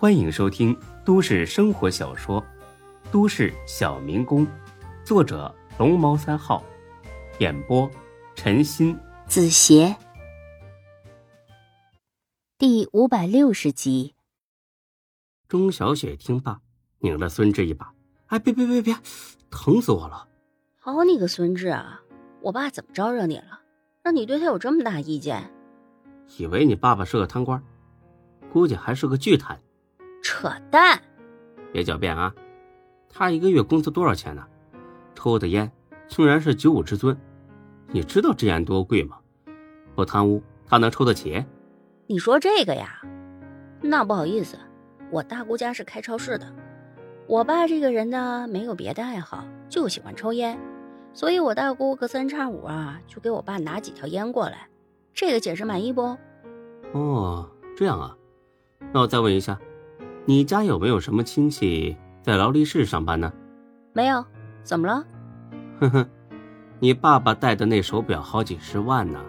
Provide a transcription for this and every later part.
欢迎收听都市生活小说《都市小民工》，作者龙猫三号，演播陈鑫、子邪，第五百六十集。钟小雪听罢，拧了孙志一把：“哎，别别别别，疼死我了！”好你个孙志啊！我爸怎么招惹你了，让你对他有这么大意见？以为你爸爸是个贪官，估计还是个巨贪。扯淡！别狡辩啊！他一个月工资多少钱呢？抽的烟竟然是九五至尊，你知道这烟多贵吗？不贪污，他能抽得起？你说这个呀？那不好意思，我大姑家是开超市的。我爸这个人呢，没有别的爱好，就喜欢抽烟，所以我大姑隔三差五啊，就给我爸拿几条烟过来。这个解释满意不？哦，这样啊。那我再问一下。你家有没有什么亲戚在劳力士上班呢？没有，怎么了？哼哼，你爸爸戴的那手表好几十万呢，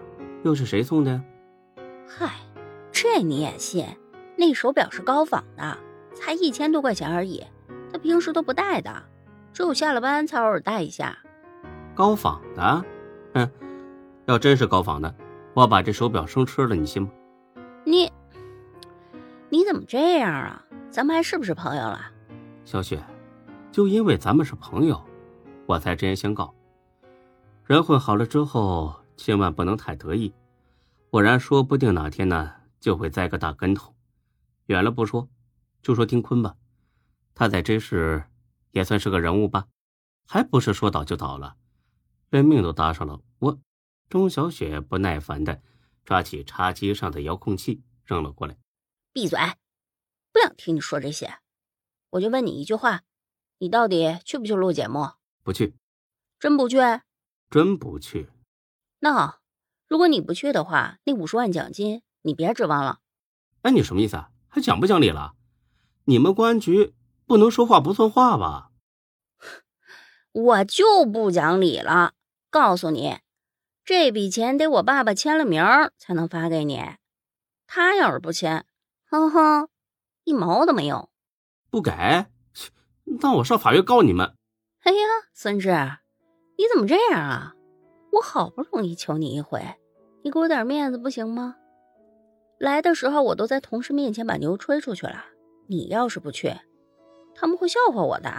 又是谁送的呀？嗨，这你也信？那手表是高仿的，才一千多块钱而已，他平时都不戴的，只有下了班才偶尔戴一下。高仿的？哼，要真是高仿的，我把这手表生吃了，你信吗？你，你怎么这样啊？咱们还是不是朋友了，小雪？就因为咱们是朋友，我才直言相告。人混好了之后，千万不能太得意，不然说不定哪天呢就会栽个大跟头。远了不说，就说丁坤吧，他在这市也算是个人物吧，还不是说倒就倒了，连命都搭上了。我，钟小雪不耐烦的抓起茶几上的遥控器扔了过来，闭嘴。不想听你说这些，我就问你一句话：你到底去不去录节目？不去，真不去？真不去。那好，如果你不去的话，那五十万奖金你别指望了。哎，你什么意思啊？还讲不讲理了？你们公安局不能说话不算话吧？我就不讲理了。告诉你，这笔钱得我爸爸签了名才能发给你。他要是不签，哼哼。一毛都没有，不给，那我上法院告你们。哎呀，孙志，你怎么这样啊？我好不容易求你一回，你给我点面子不行吗？来的时候我都在同事面前把牛吹出去了，你要是不去，他们会笑话我的。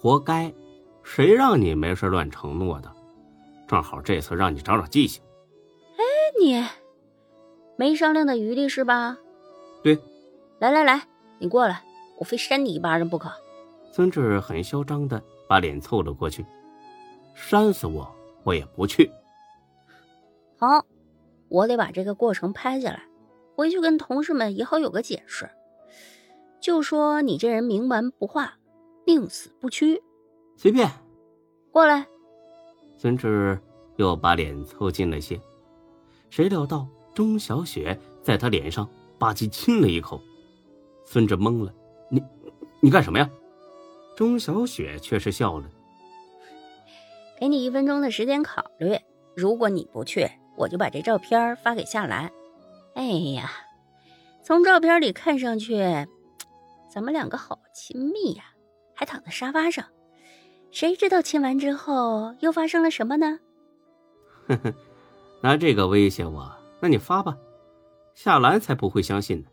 活该，谁让你没事乱承诺的？正好这次让你长长记性。哎，你没商量的余地是吧？对。来来来，你过来，我非扇你一巴掌不可！孙志很嚣张的把脸凑了过去，扇死我我也不去。好，我得把这个过程拍下来，回去跟同事们也好有个解释。就说你这人冥顽不化，宁死不屈。随便，过来。孙志又把脸凑近了些，谁料到钟小雪在他脸上吧唧亲了一口。孙志懵了，你，你干什么呀？钟小雪却是笑了，给你一分钟的时间考虑。如果你不去，我就把这照片发给夏兰。哎呀，从照片里看上去，咱们两个好亲密呀，还躺在沙发上。谁知道亲完之后又发生了什么呢？呵呵，拿这个威胁我，那你发吧，夏兰才不会相信呢。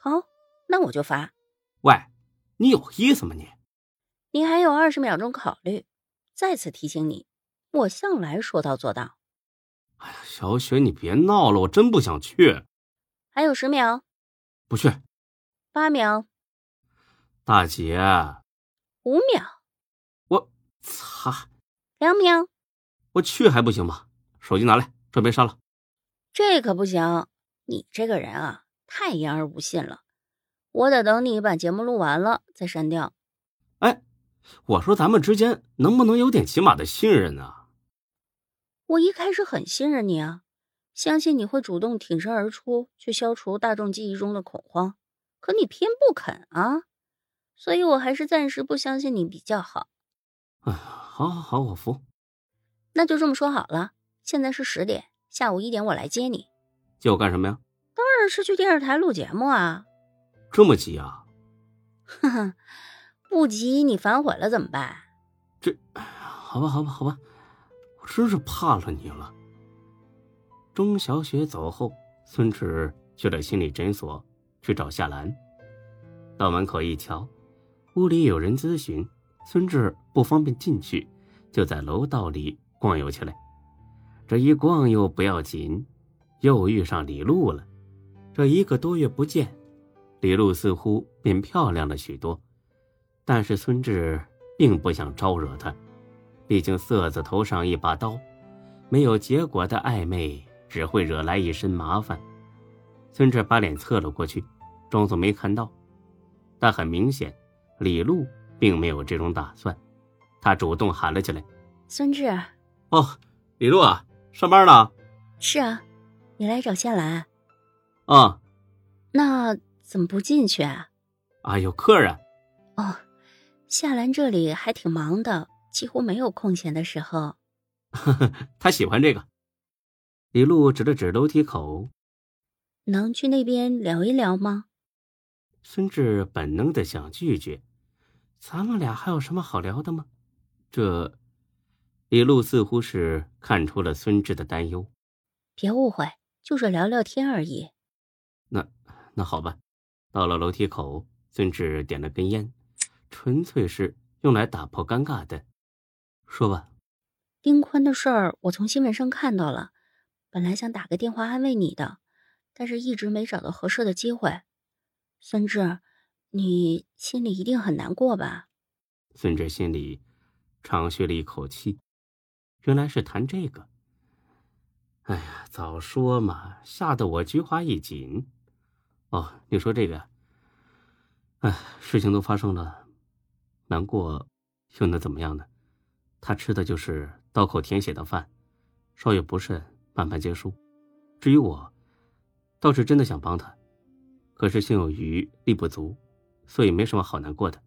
好。那我就罚。喂，你有意思吗你？你还有二十秒钟考虑。再次提醒你，我向来说到做到。哎呀，小雪，你别闹了，我真不想去。还有十秒。不去。八秒。大姐。五秒。我擦。两秒。我去还不行吗？手机拿来，准备删了。这可不行，你这个人啊，太言而无信了。我得等你把节目录完了再删掉。哎，我说咱们之间能不能有点起码的信任呢？我一开始很信任你啊，相信你会主动挺身而出，去消除大众记忆中的恐慌。可你偏不肯啊，所以我还是暂时不相信你比较好。哎，好，好，好，我服。那就这么说好了。现在是十点，下午一点我来接你。接我干什么呀？当然是去电视台录节目啊。这么急啊！哈哈，不急你反悔了怎么办？这，好吧，好吧，好吧，我真是怕了你了。钟小雪走后，孙志去了心理诊所去找夏兰。到门口一瞧，屋里有人咨询，孙志不方便进去，就在楼道里逛悠起来。这一逛悠不要紧，又遇上李露了。这一个多月不见，李露似乎变漂亮了许多，但是孙志并不想招惹她，毕竟色字头上一把刀，没有结果的暧昧只会惹来一身麻烦。孙志把脸侧了过去，装作没看到。但很明显，李璐并没有这种打算。他主动喊了起来：“孙志，哦，李璐啊，上班呢？是啊，你来找夏兰。啊，那怎么不进去啊？啊，有客人。哦，夏兰这里还挺忙的，几乎没有空闲的时候。呵呵，他喜欢这个。李璐指了指楼梯口：“能去那边聊一聊吗？”孙志本能的想拒绝，咱们俩还有什么好聊的吗？这，李璐似乎是看出了孙志的担忧。别误会，就是聊聊天而已。那，那好吧。到了楼梯口，孙志点了根烟，纯粹是用来打破尴尬的。说吧。丁坤的事儿，我从新闻上看到了，本来想打个电话安慰你的，但是一直没找到合适的机会。孙志，你心里一定很难过吧？孙志心里长吁了一口气，原来是谈这个。哎呀，早说嘛，吓得我菊花一紧。哦，你说这个，哎，事情都发生了，难过又能怎么样呢？他吃的就是刀口舔血的饭，稍有不慎，慢慢结束。至于我，倒是真的想帮他。可是心有余力不足，所以没什么好难过的。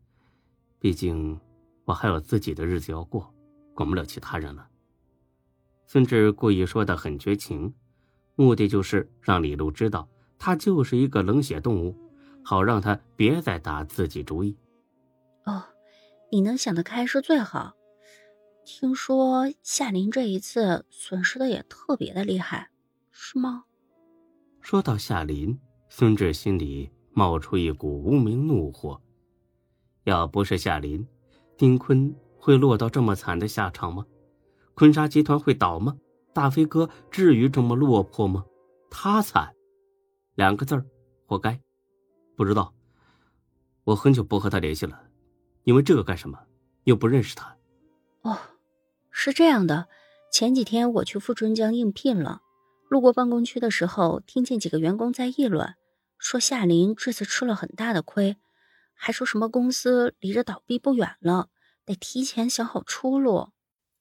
毕竟我还有自己的日子要过，管不了其他人了。孙志故意说的很绝情，目的就是让李璐知道他就是一个冷血动物，好让他别再打自己主意。哦，你能想得开是最好。听说夏林这一次损失的也特别的厉害，是吗？说到夏林。孙志心里冒出一股无名怒火，要不是夏林，丁坤会落到这么惨的下场吗？坤沙集团会倒吗？大飞哥至于这么落魄吗？他惨，两个字儿，活该。不知道，我很久不和他联系了，因为这个干什么？又不认识他。哦，是这样的，前几天我去富春江应聘了，路过办公区的时候，听见几个员工在议论。说夏林这次吃了很大的亏，还说什么公司离着倒闭不远了，得提前想好出路。